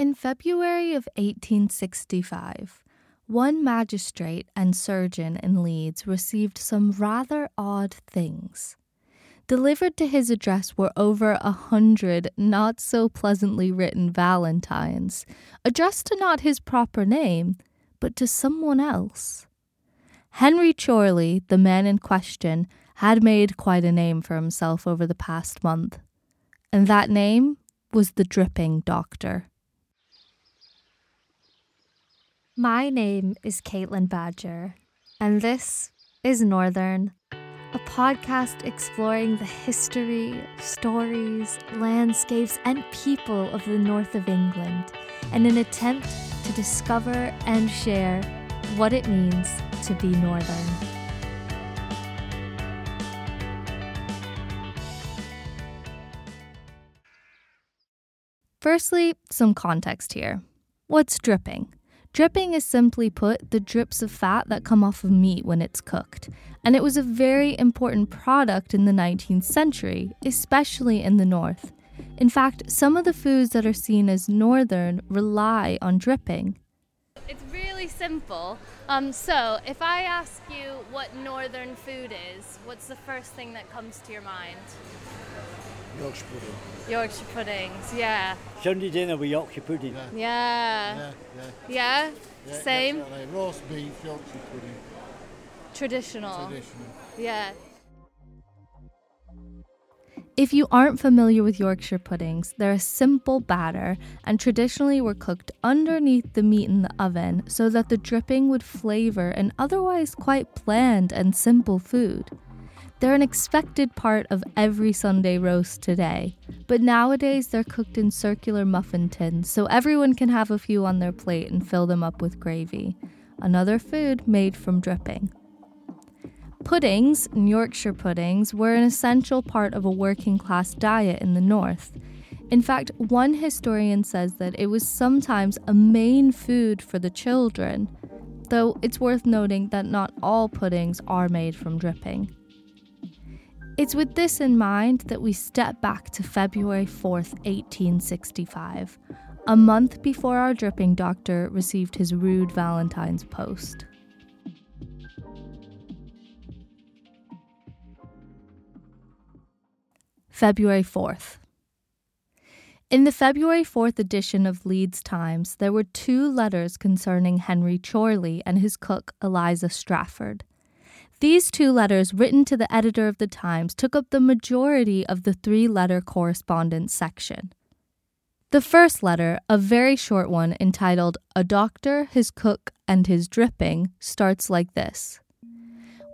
In February of 1865, one magistrate and surgeon in Leeds received some rather odd things. Delivered to his address were over a hundred not so pleasantly written valentines, addressed to not his proper name, but to someone else. Henry Chorley, the man in question, had made quite a name for himself over the past month, and that name was the Dripping Doctor. My name is Caitlin Badger, and this is Northern, a podcast exploring the history, stories, landscapes, and people of the north of England in an attempt to discover and share what it means to be Northern. Firstly, some context here. What's dripping? Dripping is simply put the drips of fat that come off of meat when it's cooked, and it was a very important product in the 19th century, especially in the north. In fact, some of the foods that are seen as northern rely on dripping. It's really simple. Um, so, if I ask you what northern food is, what's the first thing that comes to your mind? Yorkshire pudding. Yorkshire puddings, yeah. Sunday dinner with Yorkshire pudding. Yeah. Yeah. Yeah, Yeah? yeah. yeah Same? definitely. Roast beef, Yorkshire pudding, Traditional. traditional. Yeah. If you aren't familiar with Yorkshire puddings, they're a simple batter and traditionally were cooked underneath the meat in the oven so that the dripping would flavor an otherwise quite bland and simple food. They're an expected part of every Sunday roast today, but nowadays they're cooked in circular muffin tins so everyone can have a few on their plate and fill them up with gravy. Another food made from dripping. Puddings, Yorkshire puddings, were an essential part of a working class diet in the North. In fact, one historian says that it was sometimes a main food for the children, though it's worth noting that not all puddings are made from dripping. It's with this in mind that we step back to February 4th, 1865, a month before our dripping doctor received his rude Valentine's post. February 4th. In the February 4th edition of Leeds Times, there were two letters concerning Henry Chorley and his cook Eliza Strafford. These two letters, written to the editor of the Times, took up the majority of the three letter correspondence section. The first letter, a very short one entitled A Doctor, His Cook, and His Dripping, starts like this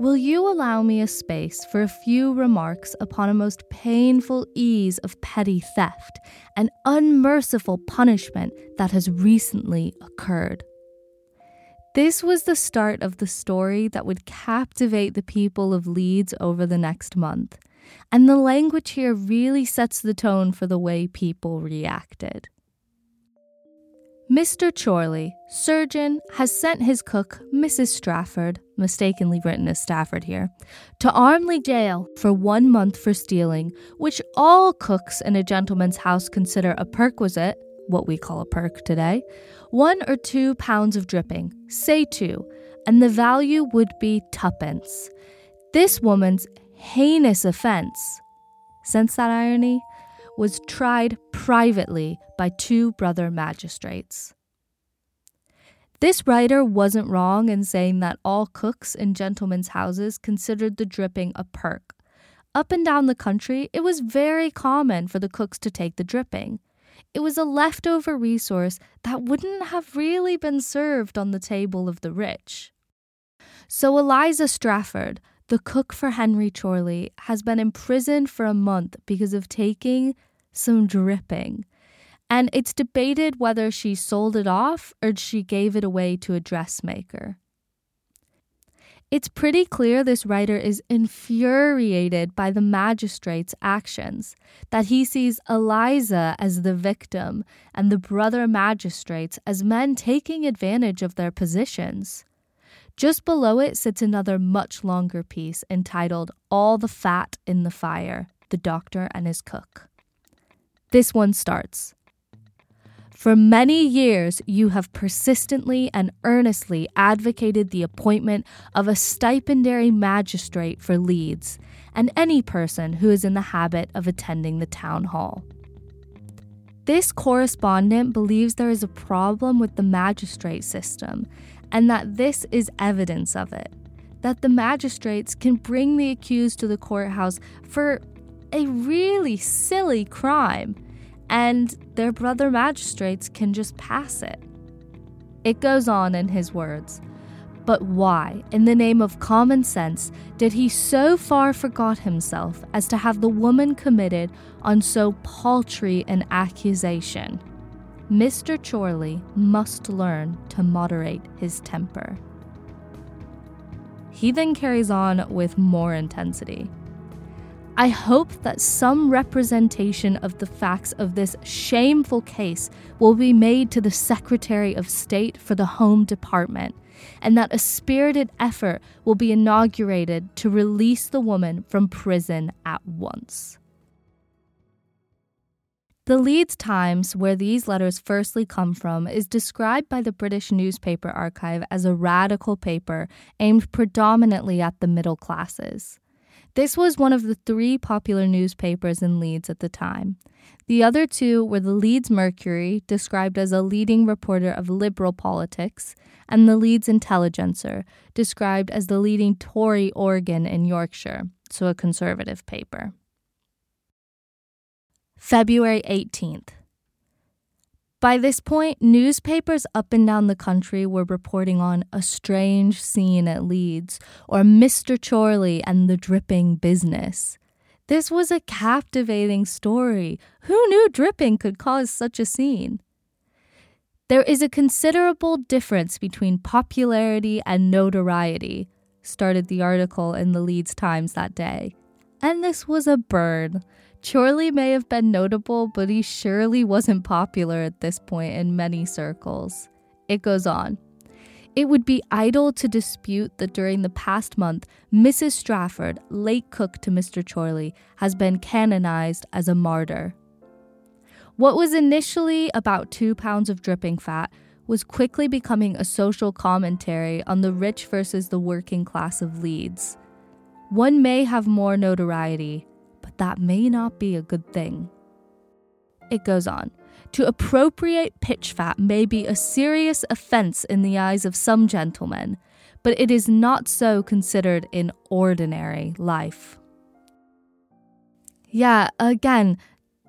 Will you allow me a space for a few remarks upon a most painful ease of petty theft and unmerciful punishment that has recently occurred? This was the start of the story that would captivate the people of Leeds over the next month, and the language here really sets the tone for the way people reacted. Mr. Chorley, surgeon, has sent his cook, Mrs. Strafford, mistakenly written as Stafford here, to Armley Jail for one month for stealing, which all cooks in a gentleman's house consider a perquisite, what we call a perk today, one or two pounds of dripping, say two, and the value would be tuppence. This woman's heinous offense, sense that irony, was tried privately by two brother magistrates. This writer wasn't wrong in saying that all cooks in gentlemen's houses considered the dripping a perk. Up and down the country, it was very common for the cooks to take the dripping. It was a leftover resource that wouldn't have really been served on the table of the rich. So Eliza Strafford, the cook for Henry Chorley, has been imprisoned for a month because of taking some dripping. And it's debated whether she sold it off or she gave it away to a dressmaker. It's pretty clear this writer is infuriated by the magistrate's actions, that he sees Eliza as the victim and the brother magistrates as men taking advantage of their positions. Just below it sits another much longer piece entitled All the Fat in the Fire The Doctor and His Cook. This one starts For many years, you have persistently and earnestly advocated the appointment of a stipendiary magistrate for Leeds and any person who is in the habit of attending the town hall. This correspondent believes there is a problem with the magistrate system and that this is evidence of it. That the magistrates can bring the accused to the courthouse for a really silly crime and their brother magistrates can just pass it. It goes on in his words. But why, in the name of common sense, did he so far forgot himself as to have the woman committed on so paltry an accusation? Mr. Chorley must learn to moderate his temper. He then carries on with more intensity. I hope that some representation of the facts of this shameful case will be made to the Secretary of State for the Home Department, and that a spirited effort will be inaugurated to release the woman from prison at once. The Leeds Times, where these letters firstly come from, is described by the British Newspaper Archive as a radical paper aimed predominantly at the middle classes. This was one of the three popular newspapers in Leeds at the time. The other two were the Leeds Mercury, described as a leading reporter of liberal politics, and the Leeds Intelligencer, described as the leading Tory organ in Yorkshire, so a conservative paper. February 18th. By this point, newspapers up and down the country were reporting on a strange scene at Leeds or Mr. Chorley and the dripping business. This was a captivating story. Who knew dripping could cause such a scene? There is a considerable difference between popularity and notoriety, started the article in the Leeds Times that day. And this was a burn. Chorley may have been notable, but he surely wasn't popular at this point in many circles. It goes on. It would be idle to dispute that during the past month, Mrs. Strafford, late cook to Mr. Chorley, has been canonized as a martyr. What was initially about two pounds of dripping fat was quickly becoming a social commentary on the rich versus the working class of Leeds. One may have more notoriety, that may not be a good thing. It goes on. To appropriate pitch fat may be a serious offense in the eyes of some gentlemen, but it is not so considered in ordinary life. Yeah, again,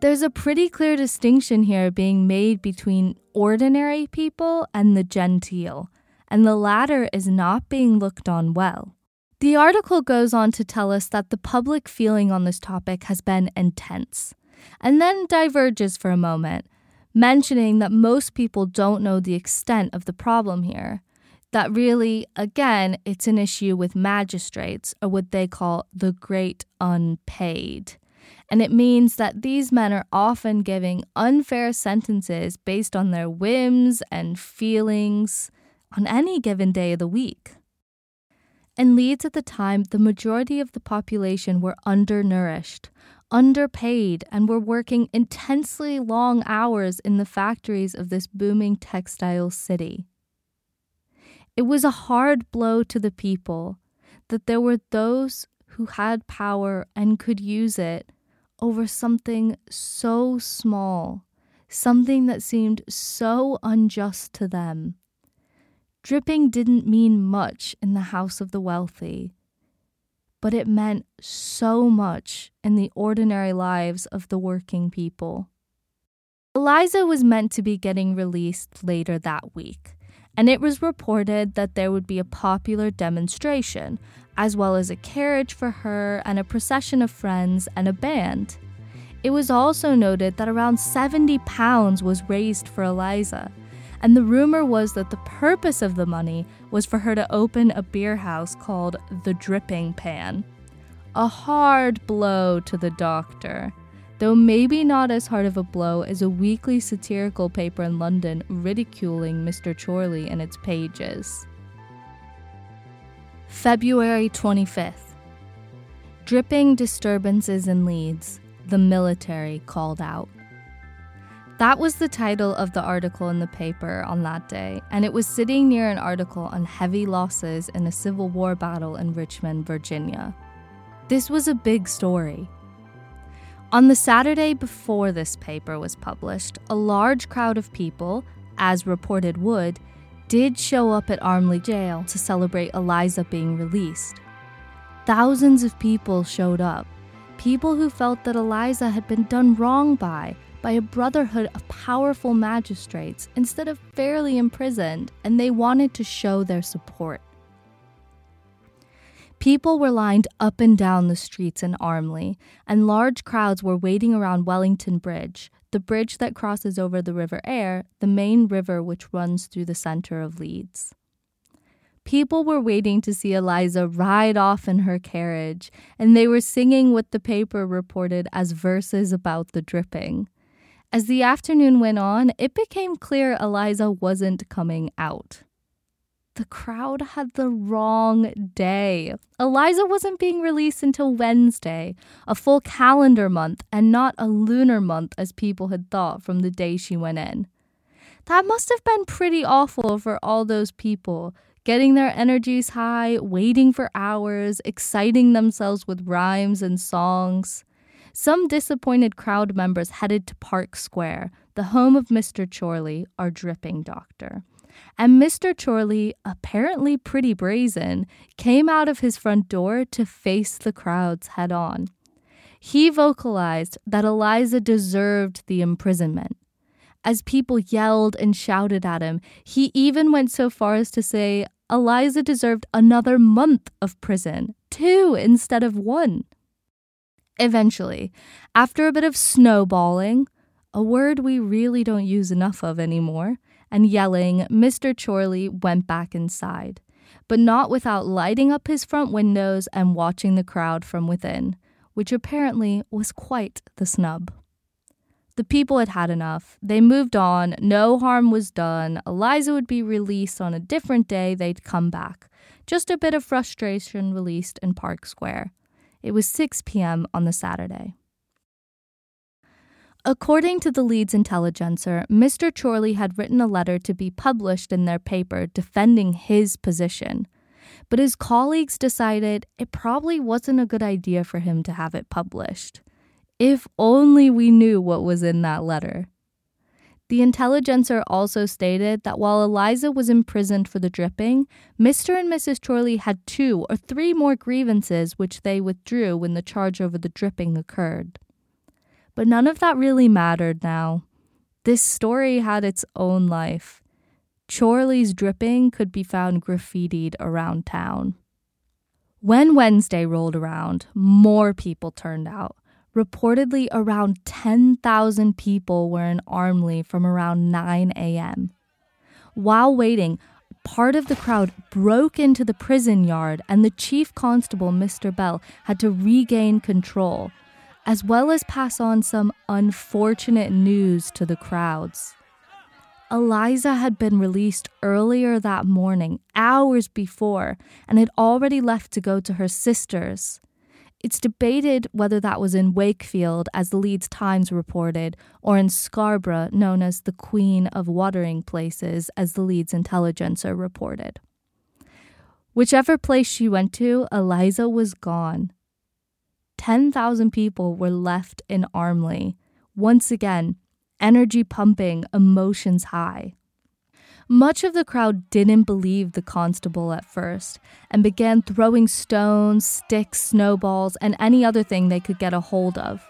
there's a pretty clear distinction here being made between ordinary people and the genteel, and the latter is not being looked on well. The article goes on to tell us that the public feeling on this topic has been intense, and then diverges for a moment, mentioning that most people don't know the extent of the problem here. That really, again, it's an issue with magistrates, or what they call the great unpaid. And it means that these men are often giving unfair sentences based on their whims and feelings on any given day of the week. In Leeds at the time, the majority of the population were undernourished, underpaid, and were working intensely long hours in the factories of this booming textile city. It was a hard blow to the people that there were those who had power and could use it over something so small, something that seemed so unjust to them Dripping didn't mean much in the house of the wealthy, but it meant so much in the ordinary lives of the working people. Eliza was meant to be getting released later that week, and it was reported that there would be a popular demonstration, as well as a carriage for her and a procession of friends and a band. It was also noted that around 70 pounds was raised for Eliza, and the rumor was that the purpose of the money was for her to open a beer house called the Dripping Pan. A hard blow to the doctor, though maybe not as hard of a blow as a weekly satirical paper in London ridiculing Mr. Chorley in its pages. February 25th. Dripping disturbances in Leeds, the military called out. That was the title of the article in the paper on that day, and it was sitting near an article on heavy losses in a Civil War battle in Richmond, Virginia. This was a big story. On the Saturday before this paper was published, a large crowd of people, as reported would, did show up at Armley Jail to celebrate Eliza being released. Thousands of people showed up, people who felt that Eliza had been done wrong by by a brotherhood of powerful magistrates instead of fairly imprisoned, and they wanted to show their support. People were lined up and down the streets in Armley, and large crowds were waiting around Wellington Bridge, the bridge that crosses over the River Aire, the main river which runs through the center of Leeds. People were waiting to see Eliza ride off in her carriage, and they were singing what the paper reported as verses about the dripping. As the afternoon went on, it became clear Eliza wasn't coming out. The crowd had the wrong day. Eliza wasn't being released until Wednesday, a full calendar month, and not a lunar month as people had thought from the day she went in. That must have been pretty awful for all those people, getting their energies high, waiting for hours, exciting themselves with rhymes and songs. Some disappointed crowd members headed to Park Square, the home of Mr. Chorley, our dripping doctor. And Mr. Chorley, apparently pretty brazen, came out of his front door to face the crowds head on. He vocalized that Eliza deserved the imprisonment. As people yelled and shouted at him, he even went so far as to say Eliza deserved another month of prison, two instead of one. Eventually, after a bit of snowballing, a word we really don't use enough of anymore, and yelling, Mr. Chorley went back inside, but not without lighting up his front windows and watching the crowd from within, which apparently was quite the snub. The people had had enough. They moved on. No harm was done. Eliza would be released on a different day. They'd come back. Just a bit of frustration released in Park Square. It was 6 p.m. on the Saturday. According to the Leeds Intelligencer, Mr. Chorley had written a letter to be published in their paper defending his position. But his colleagues decided it probably wasn't a good idea for him to have it published. If only we knew what was in that letter. The Intelligencer also stated that while Eliza was imprisoned for the dripping, Mr. and Mrs. Chorley had two or three more grievances which they withdrew when the charge over the dripping occurred. But none of that really mattered now. This story had its own life. Chorley's dripping could be found graffitied around town. When Wednesday rolled around, more people turned out reportedly around 10,000 people were in Armley from around 9 a.m. While waiting, part of the crowd broke into the prison yard, and the chief constable, Mr. Bell, had to regain control, as well as pass on some unfortunate news to the crowds. Eliza had been released earlier that morning, hours before, and had already left to go to her sister's. It's debated whether that was in Wakefield, as the Leeds Times reported, or in Scarborough, known as the Queen of Watering Places, as the Leeds Intelligencer reported. Whichever place she went to, Eliza was gone. 10,000 people were left in Armley. Once again, energy pumping, emotions high. Much of the crowd didn't believe the constable at first and began throwing stones, sticks, snowballs, and any other thing they could get a hold of.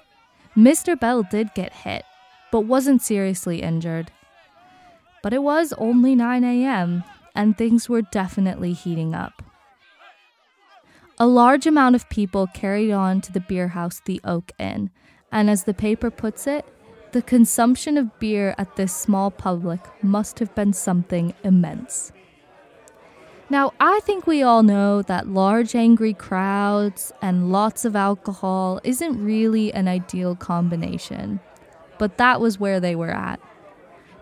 Mr. Bell did get hit, but wasn't seriously injured. But it was only 9 a.m., and things were definitely heating up. A large amount of people carried on to the beer house, the Oak Inn, and as the paper puts it, the consumption of beer at this small public must have been something immense. Now, I think we all know that large angry crowds and lots of alcohol isn't really an ideal combination, but that was where they were at.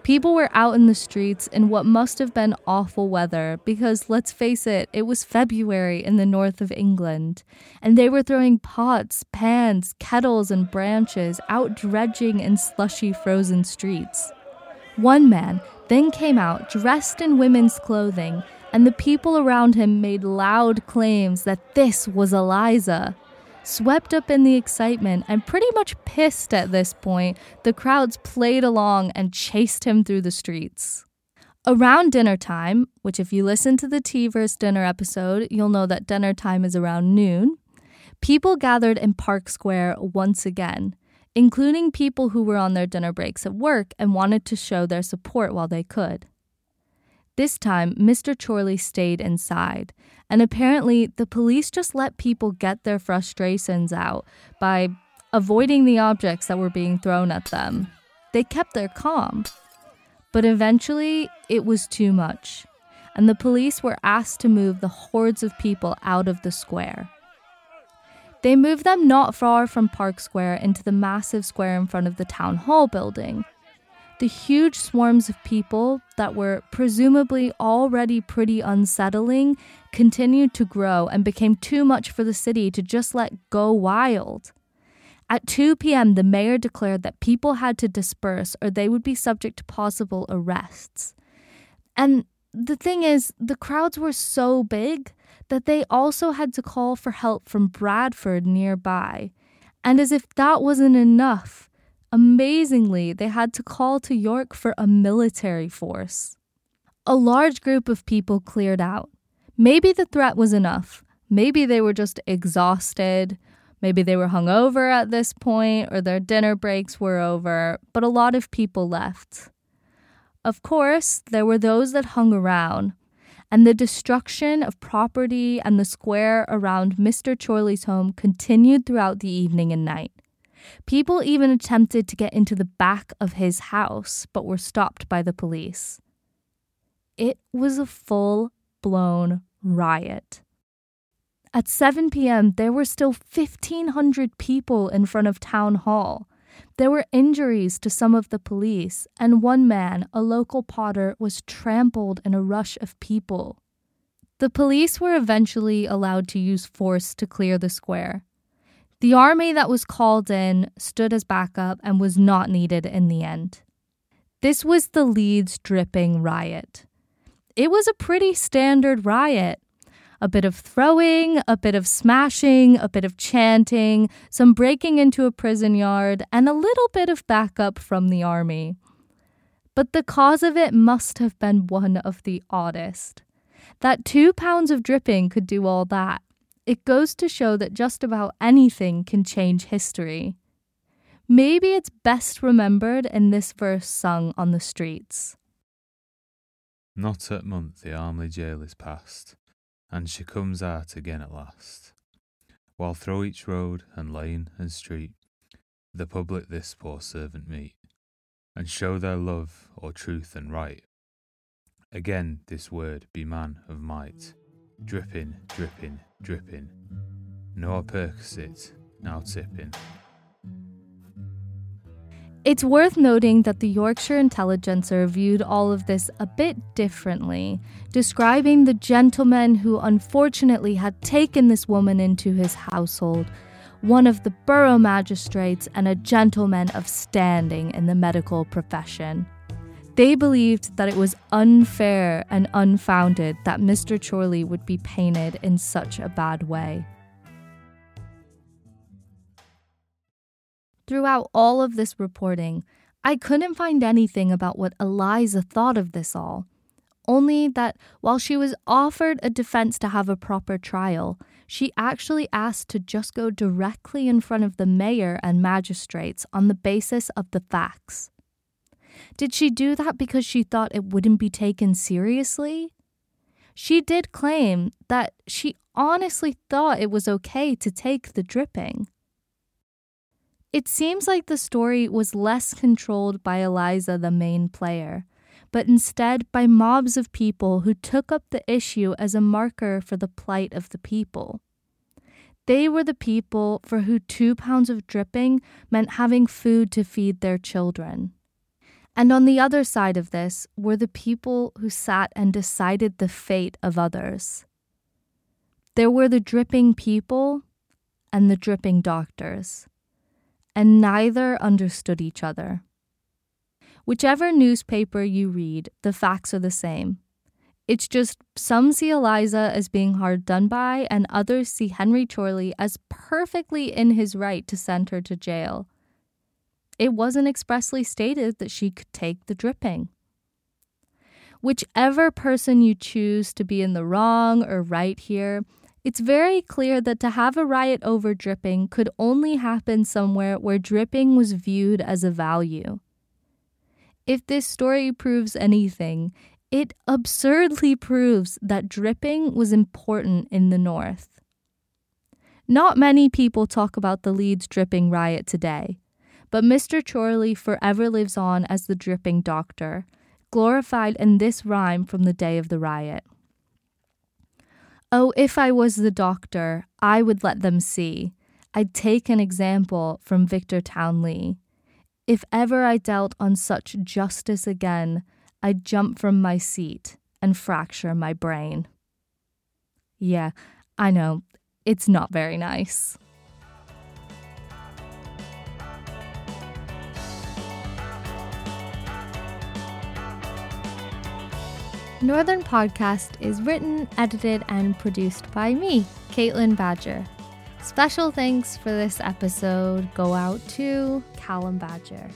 People were out in the streets in what must have been awful weather because, let's face it, it was February in the north of England, and they were throwing pots, pans, kettles, and branches out dredging in slushy frozen streets. One man then came out dressed in women's clothing, and the people around him made loud claims that this was Eliza. Swept up in the excitement and pretty much pissed at this point, the crowds played along and chased him through the streets. Around dinner time, which if you listen to the Tea vs. Dinner episode, you'll know that dinner time is around noon, people gathered in Park Square once again, including people who were on their dinner breaks at work and wanted to show their support while they could. This time, Mr. Chorley stayed inside, and apparently the police just let people get their frustrations out by avoiding the objects that were being thrown at them. They kept their calm. But eventually, it was too much, and the police were asked to move the hordes of people out of the square. They moved them not far from Park Square into the massive square in front of the town hall building the huge swarms of people that were presumably already pretty unsettling continued to grow and became too much for the city to just let go wild. At 2 p.m., the mayor declared that people had to disperse or they would be subject to possible arrests. And the thing is, the crowds were so big that they also had to call for help from Bradford nearby. And as if that wasn't enough, Amazingly, they had to call to York for a military force. A large group of people cleared out. Maybe the threat was enough. Maybe they were just exhausted. Maybe they were hungover at this point or their dinner breaks were over, but a lot of people left. Of course, there were those that hung around, and the destruction of property and the square around Mr. Chorley's home continued throughout the evening and night. People even attempted to get into the back of his house, but were stopped by the police. It was a full blown riot. At 7 p.m., there were still 1,500 people in front of Town Hall. There were injuries to some of the police, and one man, a local potter, was trampled in a rush of people. The police were eventually allowed to use force to clear the square. The army that was called in stood as backup and was not needed in the end. This was the Leeds dripping riot. It was a pretty standard riot. A bit of throwing, a bit of smashing, a bit of chanting, some breaking into a prison yard, and a little bit of backup from the army. But the cause of it must have been one of the oddest. That two pounds of dripping could do all that. It goes to show that just about anything can change history. Maybe it's best remembered in this verse sung on the streets. Not at month the Armley jail is past, and she comes out again at last. While through each road and lane and street, the public this poor servant meet, and show their love or truth and right. Again this word be man of might, dripping, dripping, dripping. No perquisite, now tipping. It's worth noting that the Yorkshire Intelligencer viewed all of this a bit differently, describing the gentleman who unfortunately had taken this woman into his household, one of the borough magistrates and a gentleman of standing in the medical profession. They believed that it was unfair and unfounded that Mr. Chorley would be painted in such a bad way. Throughout all of this reporting, I couldn't find anything about what Eliza thought of this all. Only that while she was offered a defense to have a proper trial, she actually asked to just go directly in front of the mayor and magistrates on the basis of the facts. Did she do that because she thought it wouldn't be taken seriously? She did claim that she honestly thought it was okay to take the dripping. It seems like the story was less controlled by Eliza, the main player, but instead by mobs of people who took up the issue as a marker for the plight of the people. They were the people for who two pounds of dripping meant having food to feed their children. And on the other side of this were the people who sat and decided the fate of others. There were the dripping people and the dripping doctors, and neither understood each other. Whichever newspaper you read, the facts are the same. It's just some see Eliza as being hard done by, and others see Henry Chorley as perfectly in his right to send her to jail. It wasn't expressly stated that she could take the dripping. Whichever person you choose to be in the wrong or right here, it's very clear that to have a riot over dripping could only happen somewhere where dripping was viewed as a value. If this story proves anything, it absurdly proves that dripping was important in the North. Not many people talk about the Leeds dripping riot today, but Mr. Chorley forever lives on as the dripping doctor, glorified in this rhyme from the day of the riot. Oh, if I was the doctor, I would let them see. I'd take an example from Victor Townley. If ever I dealt on such justice again, I'd jump from my seat and fracture my brain. Yeah, I know, it's not very nice. Northern Podcast is written, edited, and produced by me, Caitlin Badger. Special thanks for this episode go out to Callum Badger.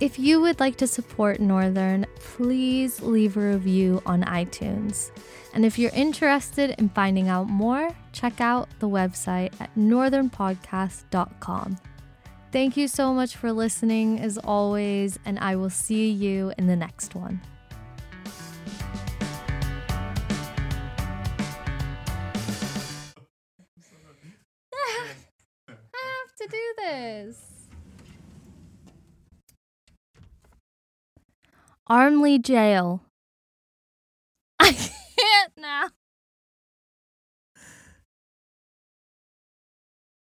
If you would like to support Northern, please leave a review on iTunes. And if you're interested in finding out more, check out the website at northernpodcast.com. Thank you so much for listening, as always, and I will see you in the next one. Armley Jail. I can't now.